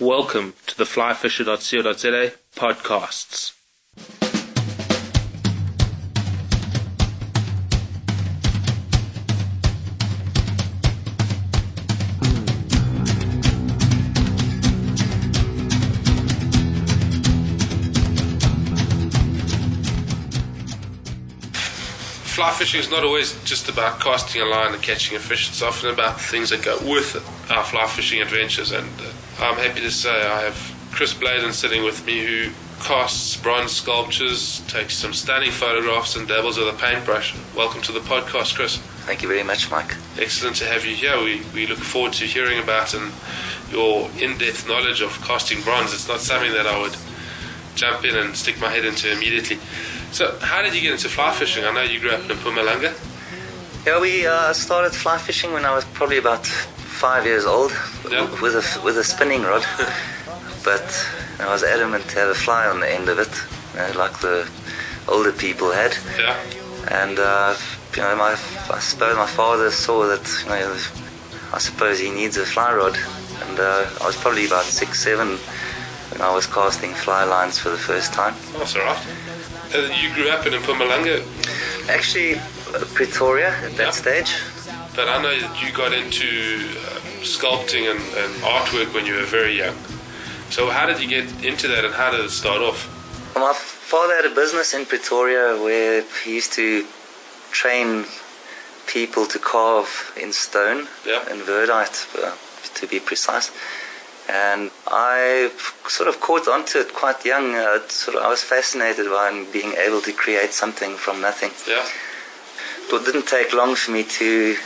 Welcome to the flyfisher.co.za podcasts. fly fishing is not always just about casting a line and catching a fish. It's often about things that go with it, our fly fishing adventures. And uh, I'm happy to say I have Chris Bladen sitting with me who casts bronze sculptures, takes some stunning photographs, and dabbles with a paintbrush. Welcome to the podcast, Chris. Thank you very much, Mike. Excellent to have you here. We, we look forward to hearing about and your in depth knowledge of casting bronze. It's not something that I would jump in and stick my head into immediately. So, how did you get into fly fishing? I know you grew up in Mpumalanga. Yeah, we uh, started fly fishing when I was probably about five years old Yeah. with a with a spinning rod, but I was adamant to have a fly on the end of it, know, like the older people had. Yeah. And uh, you know, my I suppose my father saw that you know, I suppose he needs a fly rod, and uh, I was probably about six, seven when I was casting fly lines for the first time. That's all right. Uh, you grew up in Mpumalanga, Actually, uh, Pretoria at that Yeah. stage. But I know that you got into uh, sculpting and, and artwork when you were very young. So, how did you get into that and how did it start off? My father had a business in Pretoria where he used to train people to carve in stone, Yeah. in verdite, uh, to be precise. And I sort of caught onto it quite young. Uh, sort of, I was fascinated by being able to create something from nothing. Yeah. It didn't take long for me to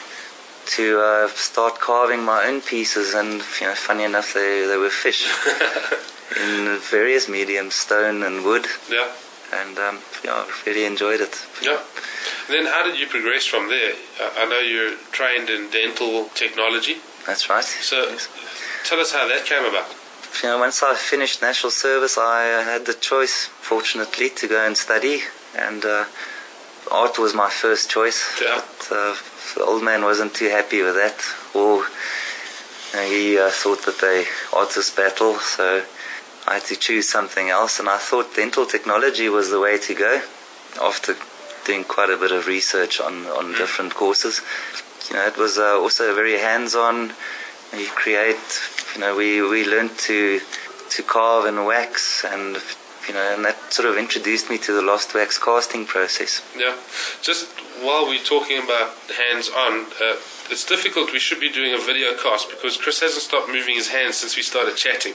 to uh, start carving my own pieces, and you know, funny enough, they they were fish in various mediums, stone and wood Yeah. and um, yeah, I really enjoyed it. Yeah. Then, how did you progress from there? I I know you're trained in dental technology. That's right. So, Yes. tell us how that came about. You know, once I finished national service, I uh, had the choice, fortunately, to go and study, and uh, art was my first choice. Yeah. But uh, the old man wasn't too happy with that, or he uh, thought that they artist battle, so I had to choose something else, and I thought dental technology was the way to go. After doing quite a bit of research on on different courses, you know, it was uh, also very hands-on. You create, you know, we we learned to to carve and wax, and you know, and that sort of introduced me to the lost wax casting process. Yeah. Just while we're talking about hands on, uh, it's difficult. We should be doing a video cast because Chris hasn't stopped moving his hands since we started chatting.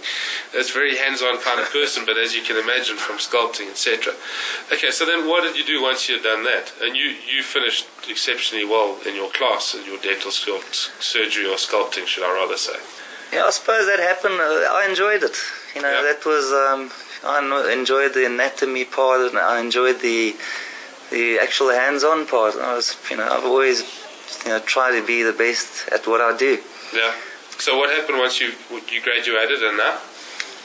It's a very hands on kind of person, but as you can imagine from sculpting, etc. Okay, so then what did you do once you had done that? And you, you finished exceptionally well in your class, in your dental sculpt, surgery or sculpting, should I rather say. Yeah, I suppose that happened. Uh, I enjoyed it. You know, Yeah. that was um, I enjoyed the anatomy part, and I enjoyed the the actual hands-on part. I was, you know, I've always, you know, tried to be the best at what I do. Yeah. So what happened once you you graduated and now?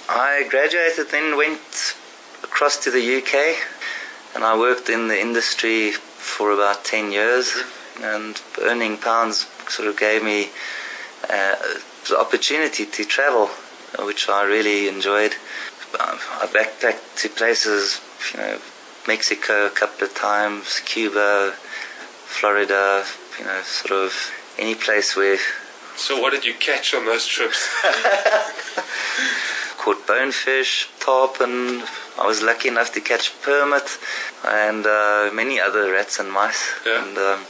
I graduated, then went across to the UK, and I worked in the industry for about ten years, and earning pounds sort of gave me uh, the opportunity to travel, which I really enjoyed. Um, I backpacked to places, you know, Mexico a couple of times, Cuba, Florida, you know, sort of any place where So what did you catch on those trips? caught bonefish, tarpon. I was lucky enough to catch permit and uh, many other rats and mice. Yeah. And um,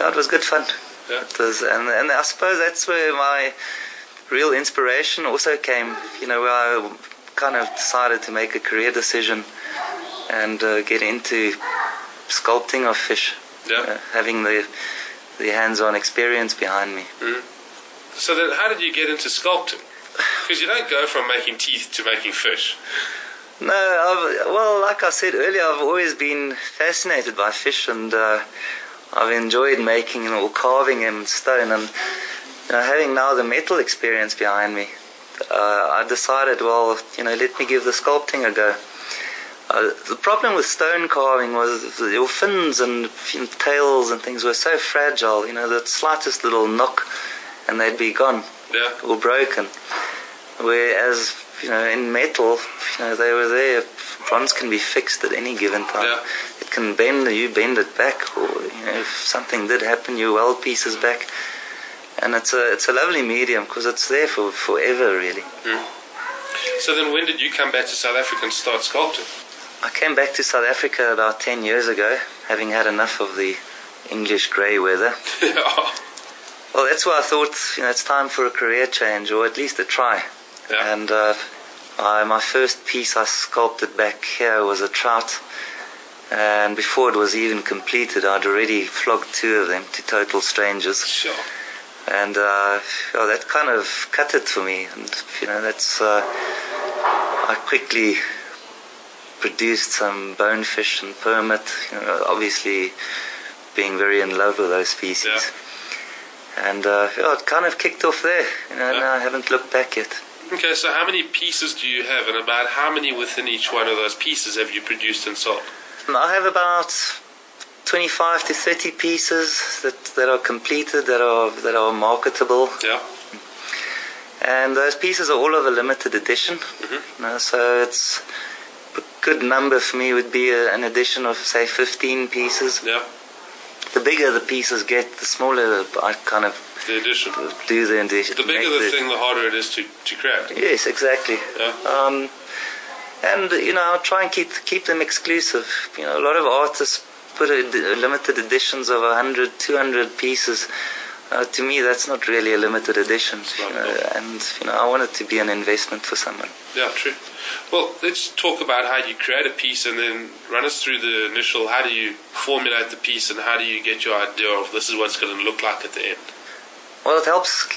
it was good fun. Yeah. It was, and, and I suppose that's where my real inspiration also came. You know, where I kind of decided to make a career decision and uh, get into sculpting of fish. Yeah. Uh, having the the hands-on experience behind me. So then, how did you get into sculpting? Because you don't go from making teeth to making fish. No, I've, well, like I said earlier, I've always been fascinated by fish, and uh, I've enjoyed making or carving them in stone. And you know, having now the metal experience behind me, uh, I decided, well, you know, let me give the sculpting a go. Uh, the problem with stone carving was your fins and tails and things were so fragile. You know, the slightest little knock, and they'd be gone Yeah. or broken. Whereas, you know, in metal, you know, they were there. Bronze can be fixed at any given time. Yeah. It can bend, you bend it back, or you know, if something did happen, you weld pieces back. And it's a it's a lovely medium because it's there for forever, really. So then, when did you come back to South Africa and start sculpting? I came back to South Africa about 10 years ago, having had enough of the English grey weather. yeah. Well, that's why I thought, you know, it's time for a career change, or at least a try. Yeah. And uh, I, my first piece I sculpted back here was a trout. And before it was even completed, I'd already flogged two of them to total strangers. Sure. And uh, that kind of cut it for me. And, you know, that's. Uh, I quickly produced some bonefish and permit, you know, obviously being very in love with those species. Yeah. And uh, it kind of kicked off there. You know, Yeah. now I haven't looked back yet. Okay, so how many pieces do you have, and about how many within each one of those pieces have you produced and sold? I have about 25 to 30 pieces that, that are completed, that are that are marketable, Yeah. and those pieces are all of a limited edition. Mm-hmm. You know, so it's a good number for me would be a, an edition of say 15 pieces. Yeah. The bigger the pieces get, the smaller I kind of The edition. do the edition. The bigger the thing, the harder it is to, to craft. Yes, exactly. Yeah. Um, and you know, I'll try and keep keep them exclusive. You know, a lot of artists put a, limited editions of 100, 200 pieces. Uh, to me, that's not really a limited edition. You know, and you know, I want it to be an investment for someone. Yeah, true. Well, let's talk about how you create a piece and then run us through the initial how do you formulate the piece and how do you get your idea of this is what it's going to look like at the end. Well, it helps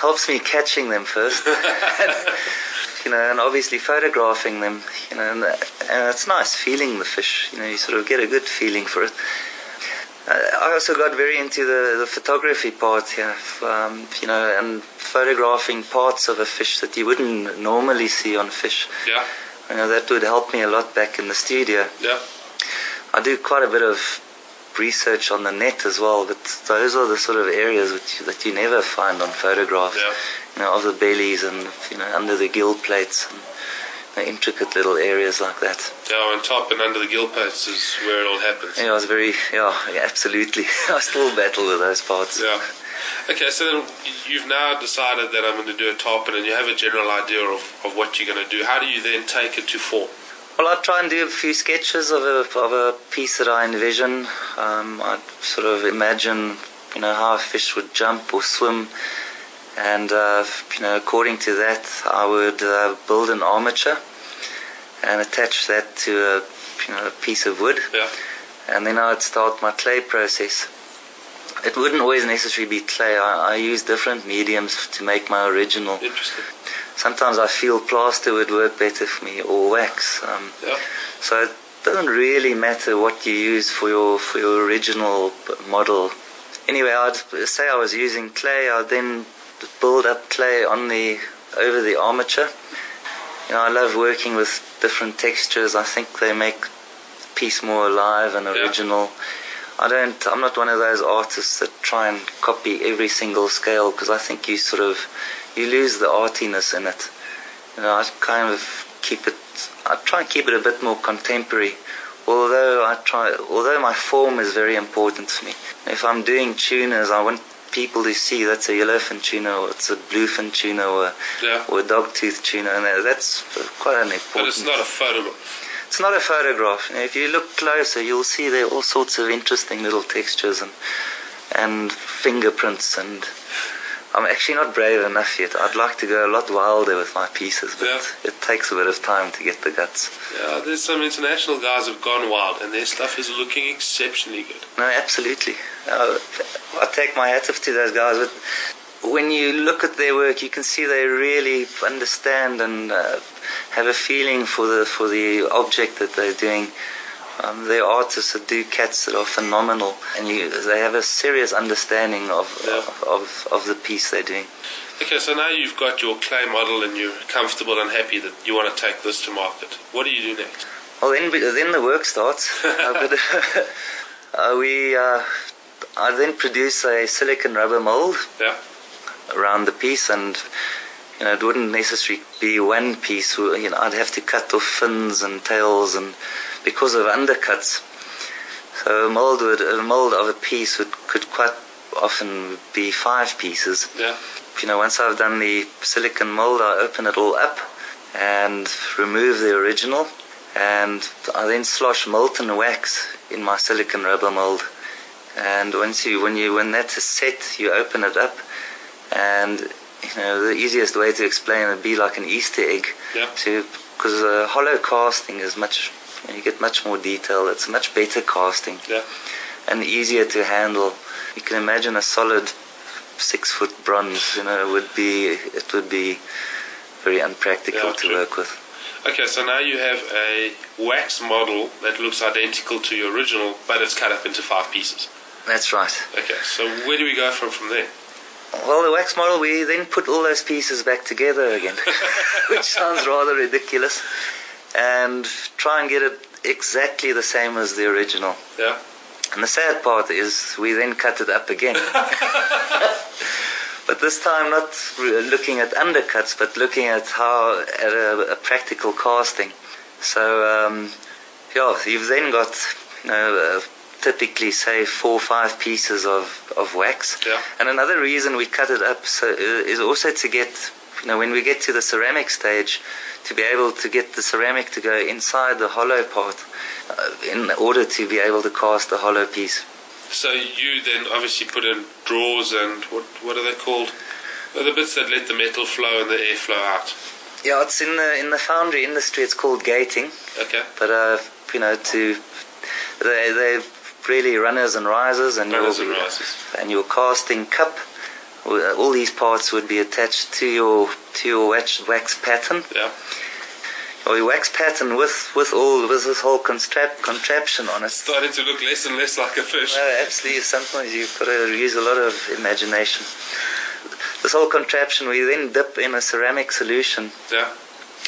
helps me catching them first. you know, and obviously photographing them. You know, and, and it's nice feeling the fish. You know, you sort of get a good feeling for it. Uh, I also got very into the, the photography part here, um, you know, and photographing parts of a fish that you wouldn't normally see on fish. Yeah, You know, that would help me a lot back in the studio. yeah, I do quite a bit of research on the net as well, but those are the sort of areas which, that you never find on photographs. yeah. You know, of the bellies and you know under the gill plates and intricate little areas like that. Yeah, on top and under the gill plates is where it all happens. Yeah, I was very yeah, yeah absolutely. I still battle with those parts. Yeah. Okay, so then you've now decided that I'm going to do a tarpon and you have a general idea of, of what you're going to do. How do you then take it to form? Well, I try and do a few sketches of a of a piece that I envision. Um, I sort of imagine, you know, how a fish would jump or swim, and uh, you know, according to that, I would uh, build an armature and attach that to a you know a piece of wood, Yeah, and then I would start my clay process. It wouldn't always necessarily be clay. I, I use different mediums to make my original. interesting. Sometimes I feel plaster would work better for me or wax. Um, Yeah, so it doesn't really matter what you use for your for your original model. Anyway, I'd say I was using clay. I'd then build up clay on the over the armature. You know, I love working with different textures. I think they make the piece more alive and Yeah. original. I don't. I'm not one of those artists that try and copy every single scale because I think you sort of you lose the artiness in it. You know, I kind of keep it. I try and keep it a bit more contemporary. Although I try, although my form is very important to me. If I'm doing tunas, I want people to see that's a yellowfin tuna, or it's a bluefin tuna, or yeah. or a dogtooth tuna, and that's quite an important. But it's not a photograph. It's not a photograph. If you look closer, you'll see there are all sorts of interesting little textures and and fingerprints. And I'm actually not brave enough yet. I'd like to go a lot wilder with my pieces, but Yeah. it takes a bit of time to get the guts. Yeah, there's some international guys who've gone wild and their stuff is looking exceptionally good. No, absolutely. Uh, I take my hat off to those guys. But when you look at their work, you can see they really understand and uh, have a feeling for the for the object that they're doing. Um, they're artists that do cats that are phenomenal, and you, they have a serious understanding of, Yeah. of, of of the piece they're doing. Okay, so now you've got your clay model and you're comfortable and happy that you want to take this to market. What do you do next? Well, then then the work starts. uh, but, uh, we uh, I then produce a silicon rubber mold Yeah, around the piece and you know, it wouldn't necessarily be one piece. You know, I'd have to cut off fins and tails, and because of undercuts. So a mold would a mold of a piece would could quite often be five pieces. Yeah. You know, once I've done the silicon mold, I open it all up and remove the original, and I then slosh molten wax in my silicon rubber mold. And once you, when you, when that is set, you open it up, and you know the easiest way to explain it would be like an Easter egg. Yeah. To because a hollow casting is much, know, you get much more detail. It's much better casting Yeah. and easier to handle. You can imagine a solid six foot bronze, you know, would be it would be very unpractical Yeah, to true. work with. Okay, so now you have a wax model that looks identical to your original, but it's cut up into five pieces. That's right. Okay, so where do we go from from there? Well, the wax model, we then put all those pieces back together again, which sounds rather ridiculous, and try and get it exactly the same as the original. Yeah. And the sad part is we then cut it up again. but this time not looking at undercuts, but looking at how at a, a practical casting. So um, yeah, you've then got you know uh, typically say four or five pieces of, of wax. Yeah. And another reason we cut it up so, uh, is also to get you know when we get to the ceramic stage, to be able to get the ceramic to go inside the hollow part uh, in order to be able to cast the hollow piece. So you then obviously put in drawers and what what are they called? The bits that let the metal flow and the air flow out. Yeah, it's in the in the foundry industry. It's called gating, Okay. but uh, you know, to they they really runners and risers, and Runners your and risers. and your casting cup. All these parts would be attached to your to your wax, wax pattern, Yeah. or your wax pattern with with all with this whole contraption on it. Starting to look less and less like a fish. No, absolutely. Sometimes you've got to use a lot of imagination. This whole contraption, we then dip in a ceramic solution Yeah.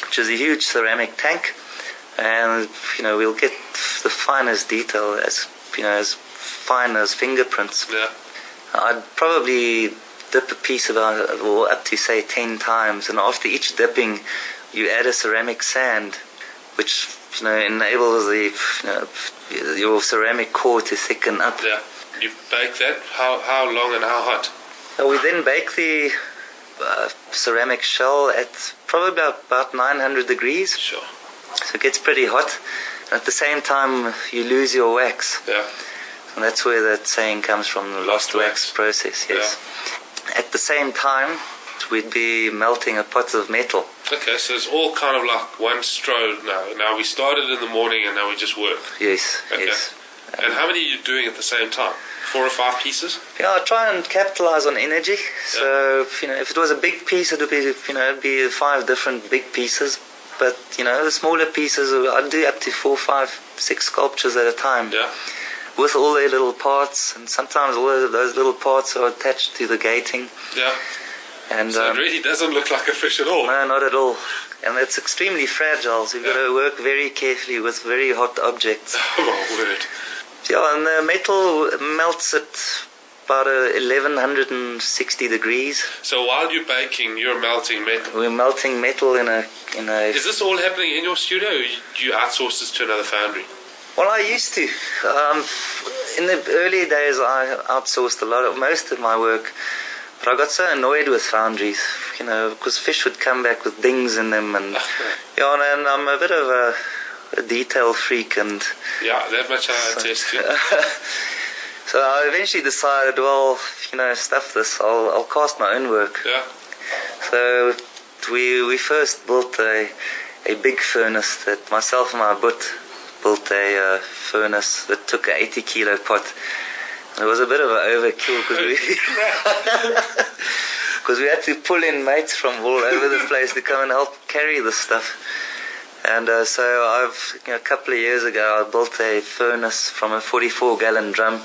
which is a huge ceramic tank, and you know we'll get the finest detail as you know as fine as fingerprints. Yeah. I'd probably dip a piece about or up to say ten times, and after each dipping, you add a ceramic sand, which you know enables the you know, your ceramic core to thicken up. Yeah. You bake that. How how long and how hot? Uh, We then bake the uh, ceramic shell at probably about, about 900 degrees. Sure. So it gets pretty hot. And at the same time, you lose your wax. Yeah. And that's where that saying comes from the lost, Lost wax. wax. process, yes. At the same time, we'd be melting a pot of metal. Okay, so it's all kind of like one stroke now. Now we started in the morning and now we just work. Yes, Okay. yes. And how many are you doing at the same time? Four or five pieces? Yeah, I try and capitalize on energy. So, you know, if it was a big piece, it would be, you know, it'd be five different big pieces. But, you know, the smaller pieces, I'd do up to four, five, six sculptures at a time. Yeah. With all their little parts, and sometimes all of those little parts are attached to the gating. Yeah. And So um, it really doesn't look like a fish at all. No, not at all. And it's extremely fragile, so you've got to work very carefully with very hot objects. Oh my word. Yeah, and the metal melts at about uh, 1160 degrees. So while you're baking, you're melting metal. We're melting metal in a in a. Is this all happening in your studio or you outsource this to another foundry? Well, I used to. Um, in the early days, I outsourced a lot of most of my work, but I got so annoyed with foundries, you know, because fish would come back with dings in them, and yeah, and, and I'm a bit of a, a detail freak, and Yeah, that much I attest to. so I eventually decided, well, you know, stuff this. I'll I'll cast my own work. Yeah. So we we first built a a big furnace that myself and my butt built a uh, furnace that took an 80 kilo pot. And it was a bit of an overkill because we because we had to pull in mates from all over the place to come and help carry the stuff. And uh, so I've you know, a couple of years ago I built a furnace from a 44 gallon drum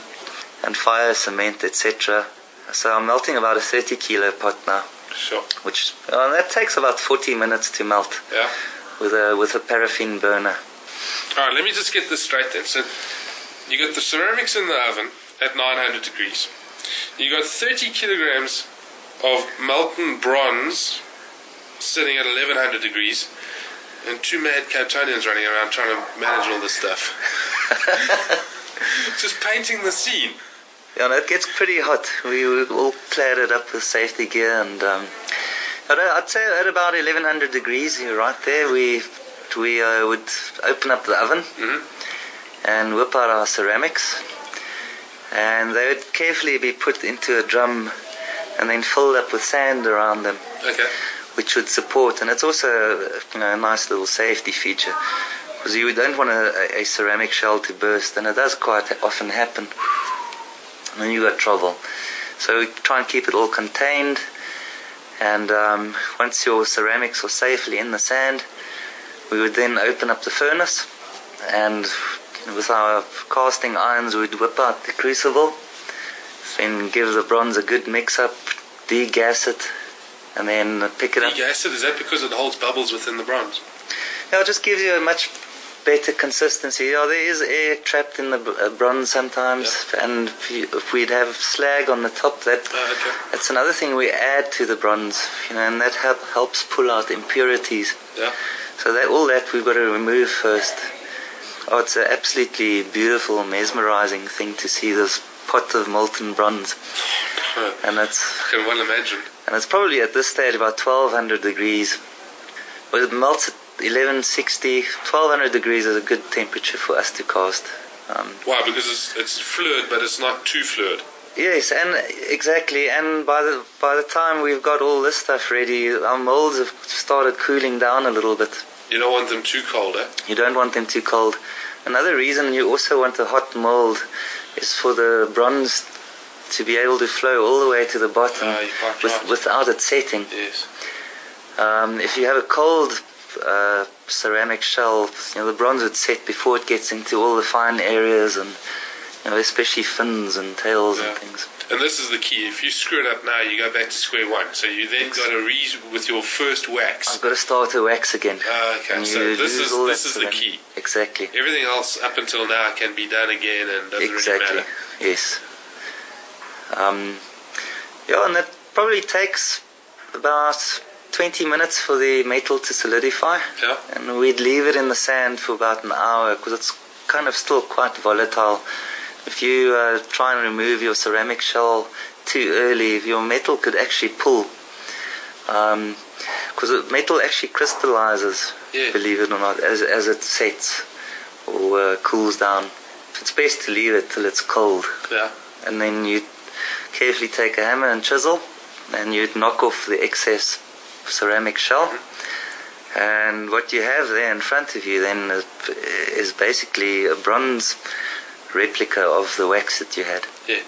and fire cement etc. So I'm melting about a 30 kilo pot now Sure. which uh, that takes about 40 minutes to melt Yeah. with a with a paraffin burner. All right, let me just get this straight then. So you got the ceramics in the oven at 900 degrees. You got 30 kilograms of molten bronze sitting at 1100 degrees, and two mad Capetonians running around trying to manage all this stuff. Just painting the scene. Yeah, no, it gets pretty hot. We were all clad it up with safety gear, and um, I'd, I'd say at about 1100 degrees, you're right there, we we uh, would open up the oven and whip out our ceramics, and they would carefully be put into a drum and then filled up with sand around them, Okay. which would support. And it's also you know a nice little safety feature because you don't want a, a ceramic shell to burst, and it does quite often happen. And you got trouble. So we try and keep it all contained. And um, once your ceramics are safely in the sand, we would then open up the furnace, and with our casting irons, we'd whip out the crucible, then give the bronze a good mix up, degas it, and then pick it up. Degas it, is that because it holds bubbles within the bronze? Yeah, it just gives you a much better consistency. Yeah, there is air trapped in the uh, bronze sometimes, and if, you, if we'd have slag on the top, that Oh, okay. that's another thing we add to the bronze, you know, and that help, helps pull out impurities. Yeah. So that all that we've got to remove first. Oh, it's an absolutely beautiful, mesmerizing thing to see this pot of molten bronze, I and it's can well imagine. and it's probably at this stage about 1200 degrees. Well, it melts at 1160, 1200 degrees is a good temperature for us to cast. Um, Why? Because it's, it's fluid, but it's not too fluid. Yes, and exactly. And by the by the time we've got all this stuff ready, our molds have started cooling down a little bit. You don't want them too cold, eh? You don't want them too cold. Another reason you also want a hot mold is for the bronze to be able to flow all the way to the bottom Ah, with, right. without it setting. Yes. Um, if you have a cold uh, ceramic shell, you know the bronze would set before it gets into all the fine areas and you know especially fins and tails Yeah. and things. And this is the key. If you screw it up now, you go back to square one. So you then got to re with your first wax. I've got to start to wax again. Ah, okay. So this is this is the key. Exactly. Everything else up until now can be done again and doesn't exactly. really matter. Yes. Um, yeah, and that probably takes about 20 minutes for the metal to solidify. Yeah. And we'd leave it in the sand for about an hour because it's kind of still quite volatile. If you uh, try and remove your ceramic shell too early, your metal could actually pull. Because the metal actually crystallizes, Yeah. believe it or not, as, as it sets or uh, cools down. It's best to leave it till it's cold Yeah. and then you carefully take a hammer and chisel and you'd knock off the excess ceramic shell and what you have there in front of you then is, is basically a bronze replica of the wax that you had Yeah.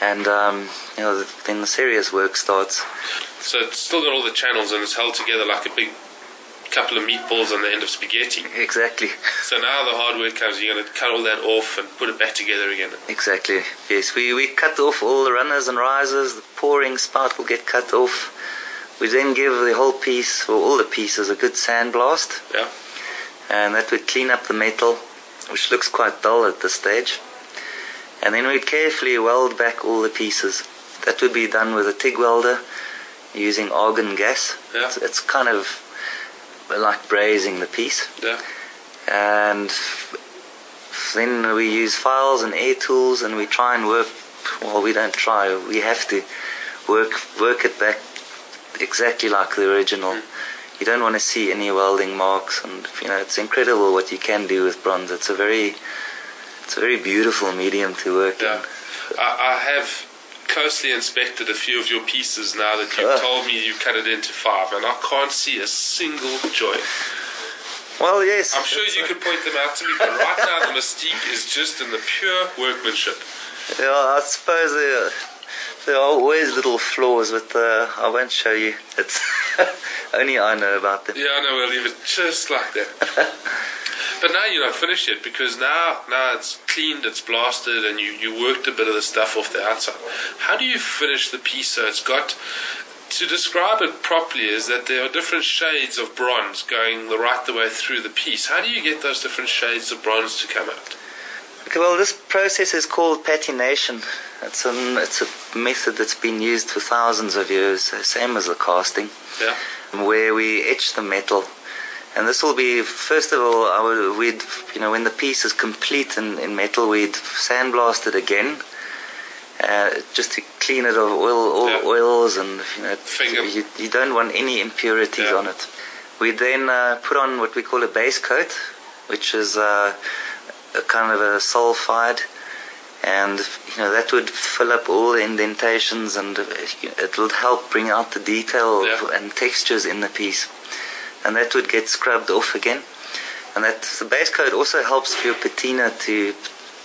and um, you know then the serious work starts So it's still got all the channels and it's held together like a big couple of meatballs on the end of spaghetti. exactly So now the hard work comes. You're going to cut all that off and put it back together again. Exactly. Yes, we, we cut off all the runners and risers. The pouring spout will get cut off. We then give the whole piece, or all the pieces, a good sandblast, Yeah. and that would clean up the metal, which looks quite dull at this stage. And then we'd carefully weld back all the pieces. That would be done with a TIG welder using argon gas. Yeah. It's, it's kind of like brazing the piece Yeah. and then we use files and air tools and we try and work well we don't try we have to work work it back exactly like the original hmm. You don't want to see any welding marks and you know it's incredible what you can do with bronze it's a very it's a very beautiful medium to work Yeah. in I, I have closely inspected a few of your pieces now that you've Ah. told me you cut it into five, and I can't see a single joint. well yes I'm sure you uh, could point them out to me, but right now the mystique is just in the pure workmanship. yeah I suppose there there are always little flaws but uh, I won't show you it's only I know about them Yeah, I know, we'll leave it just like that. but now you're not finished yet because now now it's cleaned, it's blasted, and you, you worked a bit of the stuff off the outside. How do you finish the piece so it's got. To describe it properly is that there are different shades of bronze going the right the way through the piece. How do you get those different shades of bronze to come out? Well, this process is called patination. It's, an, it's a method that's been used for thousands of years, same as the casting, Yeah. where we etch the metal. And this will be, first of all, I would, we'd, you know, when the piece is complete in, in metal, we'd sandblast it again, uh, just to clean it of oil, all Yeah. oils and, you know, Finger. you, you don't want any impurities Yeah. on it. We then uh, put on what we call a base coat, which is uh, a kind of a sulfide, and you know that would fill up all the indentations, and uh, it will help bring out the detail Yeah. and textures in the piece, and that would get scrubbed off again. And that the base coat also helps for your patina to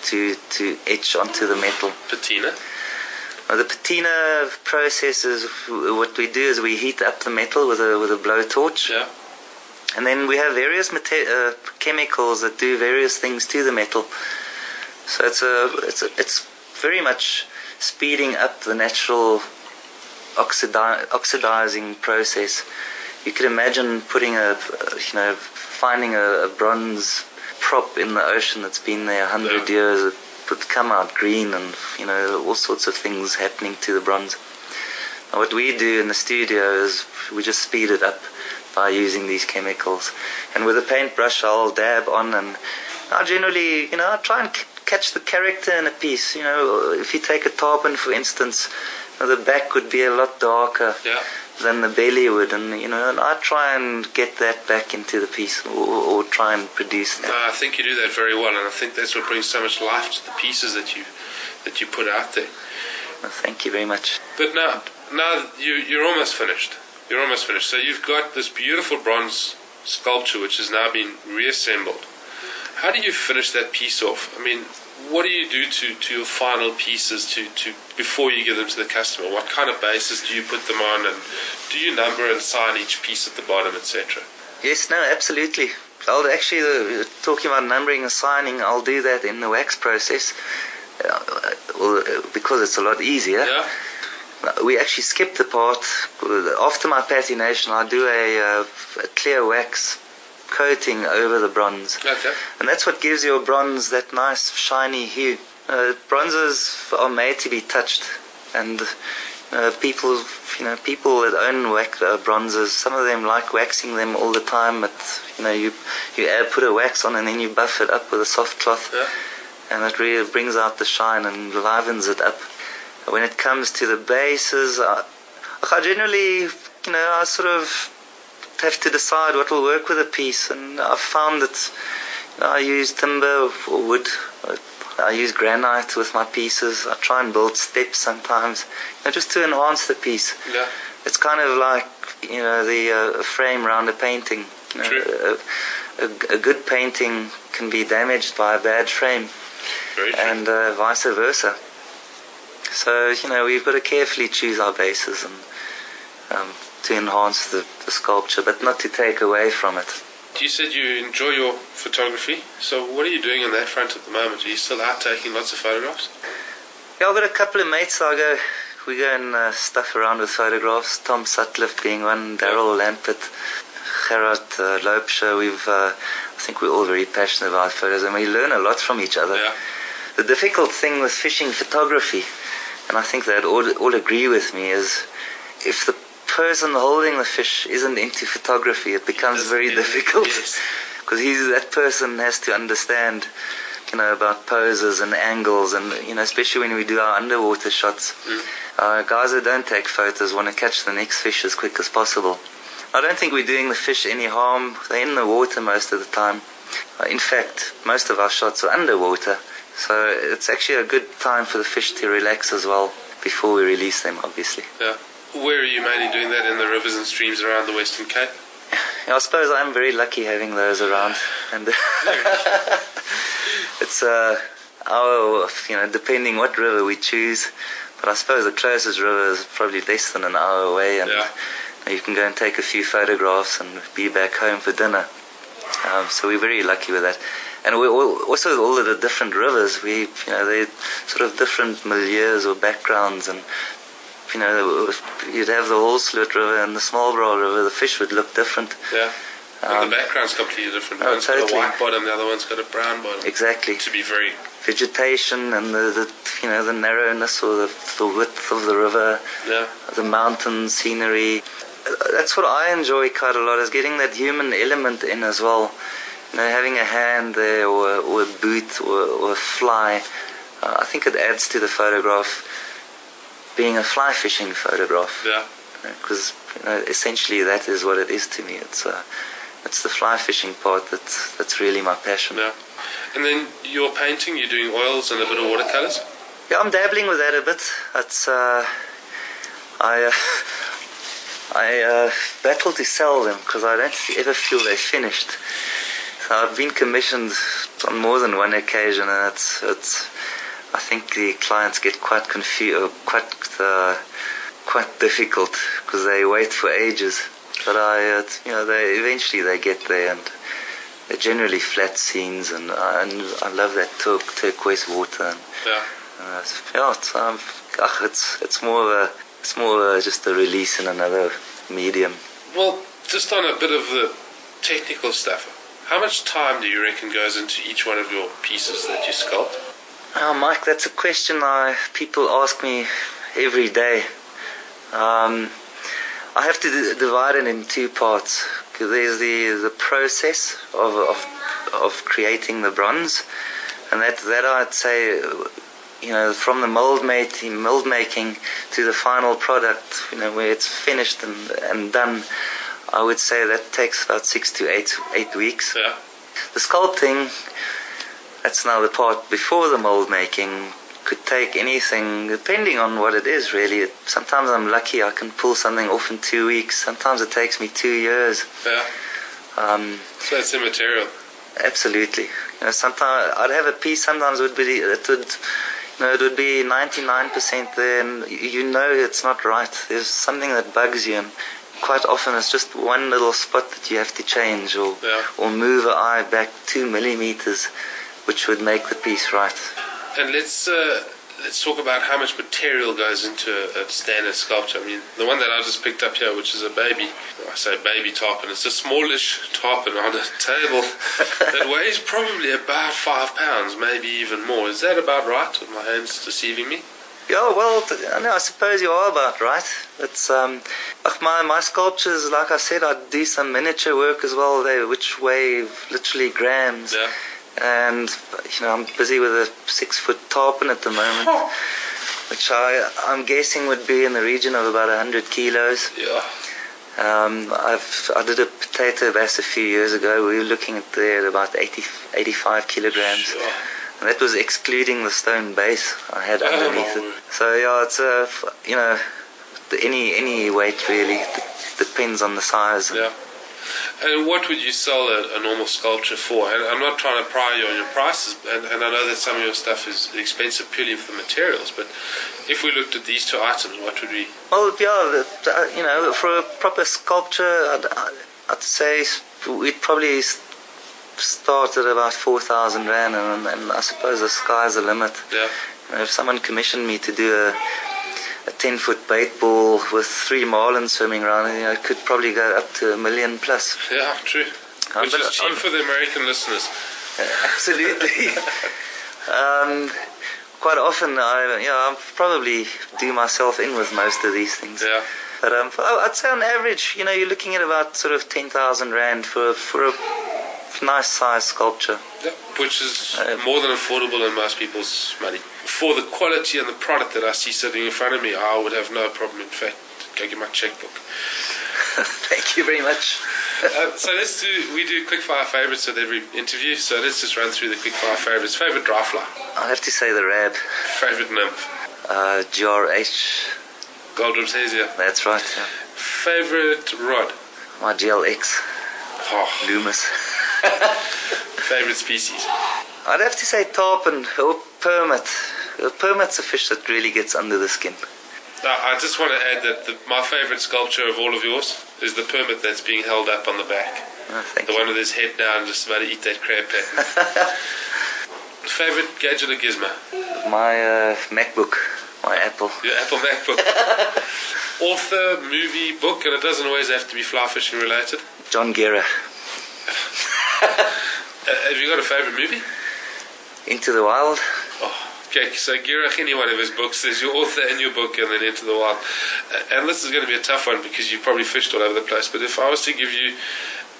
to to etch onto the metal. Patina. Well, the patina process is what we do is we heat up the metal with a with a blowtorch. Yeah. And then we have various uh, chemicals that do various things to the metal. So it's a, it's a, it's very much speeding up the natural oxidi- oxidizing process. You could imagine putting a, you know, finding a, a bronze prop in the ocean that's been there a hundred Yeah. years. It would come out green, and you know all sorts of things happening to the bronze. Now, what we do in the studio is we just speed it up by using these chemicals. And with a paintbrush, I'll dab on, and I generally, you know, I try and c- catch the character in a piece. You know, if you take a tarpon, for instance, the back would be a lot darker Yeah. than the belly would, and you know, and I try and get that back into the piece, or, or try and produce that. No, I think you do that very well, and I think that's what brings so much life to the pieces that you that you put out there. Well, Thank you very much. But now, now you you're almost finished. You're almost finished. So you've got this beautiful bronze sculpture, which has now been reassembled. How do you finish that piece off? I mean, what do you do to, to your final pieces to, to before you give them to the customer? What kind of basis do you put them on, and do you number and sign each piece at the bottom, etc.? Yes, no, absolutely. I'll actually, uh, talking about numbering and signing, I'll do that in the wax process. Uh, well, uh, because it's a lot easier. Yeah. We actually skip the part. After my patination, I do a, uh, a clear wax coating over the bronze. Okay. And that's what gives your bronze that nice shiny hue. Uh, bronzes are made to be touched, and uh, people, you know, people that own wax, uh, bronzes, some of them like waxing them all the time. But you know, you you add, put a wax on and then you buff it up with a soft cloth, Yeah. and it really brings out the shine and livens it up. When it comes to the bases, I, I generally, you know, I sort of have to decide what will work with a piece, and I've found that you know, I use timber or wood. I use granite with my pieces. I try and build steps sometimes, you know, just to enhance the piece. Yeah. It's kind of like you know the uh, frame around a painting. You know, True. a, a, a good painting can be damaged by a bad frame, and uh, vice versa. So you know we've got to carefully choose our bases and um, to enhance the, the sculpture, but not to take away from it. You said you enjoy your photography, so what are you doing on that front at the moment? Are you still out taking lots of photographs? Yeah, I've got a couple of mates. I go, we go and uh, stuff around with photographs. Tom Sutcliffe being one, Daryl Lampert, Gerard uh, Laubscher. We've, uh, I think we're all very passionate about photos, and we learn a lot from each other. Yeah. The difficult thing with fishing photography, and I think that all, all agree with me, is if the person holding the fish isn't into photography, it becomes Yes, very yes, difficult because he's that person has to understand, you know, about poses and angles, and you know, especially when we do our underwater shots. Uh, guys that don't take photos want to catch the next fish as quick as possible. I don't think we're doing the fish any harm. They're in the water most of the time. Uh, in fact, most of our shots are underwater, so it's actually a good time for the fish to relax as well before we release them, obviously. Yeah. Where are you mainly doing that in the rivers and streams around the Western Cape? Yeah, I suppose I'm very lucky having those around, and it's uh, our you know depending what river we choose, but I suppose the closest river is probably less than an hour away, and Yeah. you can go and take a few photographs and be back home for dinner. Um, so we're very lucky with that. And we all, also all of the different rivers, we you know they sort of different milieus or backgrounds, and you know you'd have the whole Holsloot River and the Small Smalblaar River. The fish would look different. Yeah. and the um, background's completely different. oh, One's got a white bottom, the other one's got a brown bottom. Exactly. To be very, Vegetation and the, the you know the narrowness or the, the width of the river, yeah, the mountain scenery. That's what I enjoy quite a lot is getting that human element in as well. Know, having a hand there or, or a boot or, or a fly. Uh, I think it adds to the photograph being a fly fishing photograph. yeah. because you know, essentially that is what it is to me. It's uh, it's the fly fishing part that's that's really my passion. Yeah. And then your painting, you're doing oils and a bit of watercolors. Yeah, I'm dabbling with that a bit. It's uh, I uh, I uh, battle to sell them because I don't ever feel they're finished. I've been commissioned on more than one occasion, and it's it's. I think the clients get quite confused, quite uh, quite difficult because they wait for ages. But I, uh, you know, they eventually they get there, and they're generally flat scenes, and I, and I love that tur- turquoise water. And, Yeah. uh, it's- yeah, it's, um, ach, it's it's more of a it's more of a, just a release in another medium. Well, just on a bit of the technical stuff, how much time do you reckon goes into each one of your pieces that you sculpt? Oh, Mike, that's a question I people ask me every day. Um, I have to d- divide it in two parts. There's the the process of, of of creating the bronze, and that that I'd say, you know, from the mold making, mold making to the final product, you know, where it's finished and and done. I would say that takes about six to eight eight weeks. Yeah. The sculpting, that's now the part before the mold making, could take anything, depending on what it is really. Sometimes I'm lucky I can pull something off in two weeks. Sometimes it takes me two years. Yeah. Um, So it's immaterial. absolutely. You know, sometimes I'd have a piece. Sometimes it would be it would, you know, it would be 99% there, and you know it's not right. There's something that bugs you, and quite often it's just one little spot that you have to change, or Yeah. or move an eye back two millimeters, which would make the piece right. And let's uh, let's talk about how much material goes into a, a standard sculpture. I mean, the one that I just picked up here, which is a baby, I say baby tarpon, it's a smallish tarpon on a table that weighs probably about five pounds, maybe even more. Is that about right? Are my hands deceiving me? Yeah, well, th- I know, I suppose you are about right. It's um, my my sculptures, like I said, I do some miniature work as well. They which weigh literally grams. Yeah. and you know I'm busy with a six foot tarpon at the moment, which I I'm guessing would be in the region of about hundred kilos. Yeah. Um, I've I did a potato bass a few years ago. We were looking at there at about 80, 85 kilograms. Sure. And that was excluding the stone base I had Oh, underneath it. So yeah, it's a you know any any weight really depends on the size. Yeah. And what would you sell a, a normal sculpture for? And I'm not trying to pry you on your prices, and, and I know that some of your stuff is expensive purely for the materials, but if we looked at these two items, what would we. Well, yeah, uh, you know, for a proper sculpture, I'd, I'd say we'd probably start at about 4,000 Rand, and, and I suppose the sky's the limit. Yeah. You know, if someone commissioned me to do a, a 10 foot bait ball with three marlins swimming around, you know, it could probably go up to a million plus. Yeah, true. Um, Which is cheap I'm- for the American listeners. Absolutely. um, quite often, I, you know, I probably do myself in with most of these things. Yeah. But um, I'd say on average, you know, you're looking at about sort of ten thousand rand for for a nice size sculpture. Yeah, which is Uh, more than affordable in most people's money. For the quality and the product that I see sitting in front of me, I would have no problem. In fact, go get my checkbook. Thank you very much. uh, so let's do. We do quick fire favorites with every interview. So let's just run through the quick fire favorites. Favorite dry fly. I have to say the RAB, Favorite nymph. uh, GRH. Gold Rhodesia. That's right. Yeah. Favorite rod. My GLX, Oh, Loomis. favorite species. I'd have to say tarpon or permit. Permit's a fish that really gets under the skin. Uh, I just want to add that the, my favorite sculpture of all of yours is the permit that's being held up on the back. Oh, The you. one with his head down, just about to eat that crab pattern. favorite gadget or gizmo? My uh, MacBook, my Apple. Your Apple MacBook. Author, movie, book, and it doesn't always have to be fly fishing related. John Gierach. Have you got a favourite movie? Into the Wild. Oh, okay, so Gierach, any one of his books, there's your author and your book, and then Into the Wild. Uh, and this is going to be a tough one because you've probably fished all over the place. But if I was to give you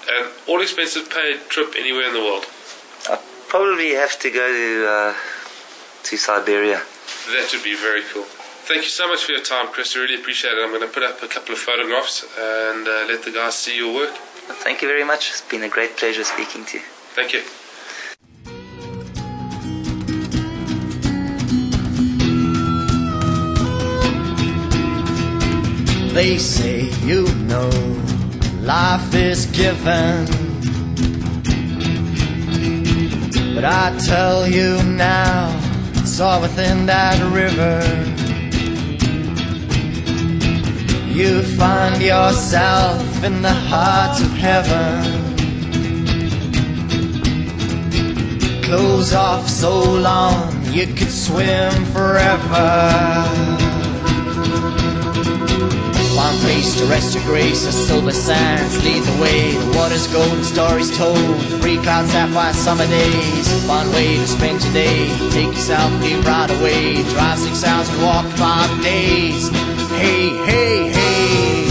an all expensive paid trip anywhere in the world, I probably have to go to uh, to Siberia. that would be very cool. Thank you so much for your time, Chris. I really appreciate it. I'm going to put up a couple of photographs and uh, let the guys see your work. Thank you very much. It's been a great pleasure speaking to you. Thank you. They say you know life is given. But I tell you now, it's all within that river. You find yourself in the heart of heaven. Clothes off so long you could swim forever. One face to rest your grace, a silver sands lead the way. The water's golden stories told, free cloud sapphire summer days. Fun way to spend your day. Take yourself, leave right away. Drive six hours and walk five days. Hey, hey, hey.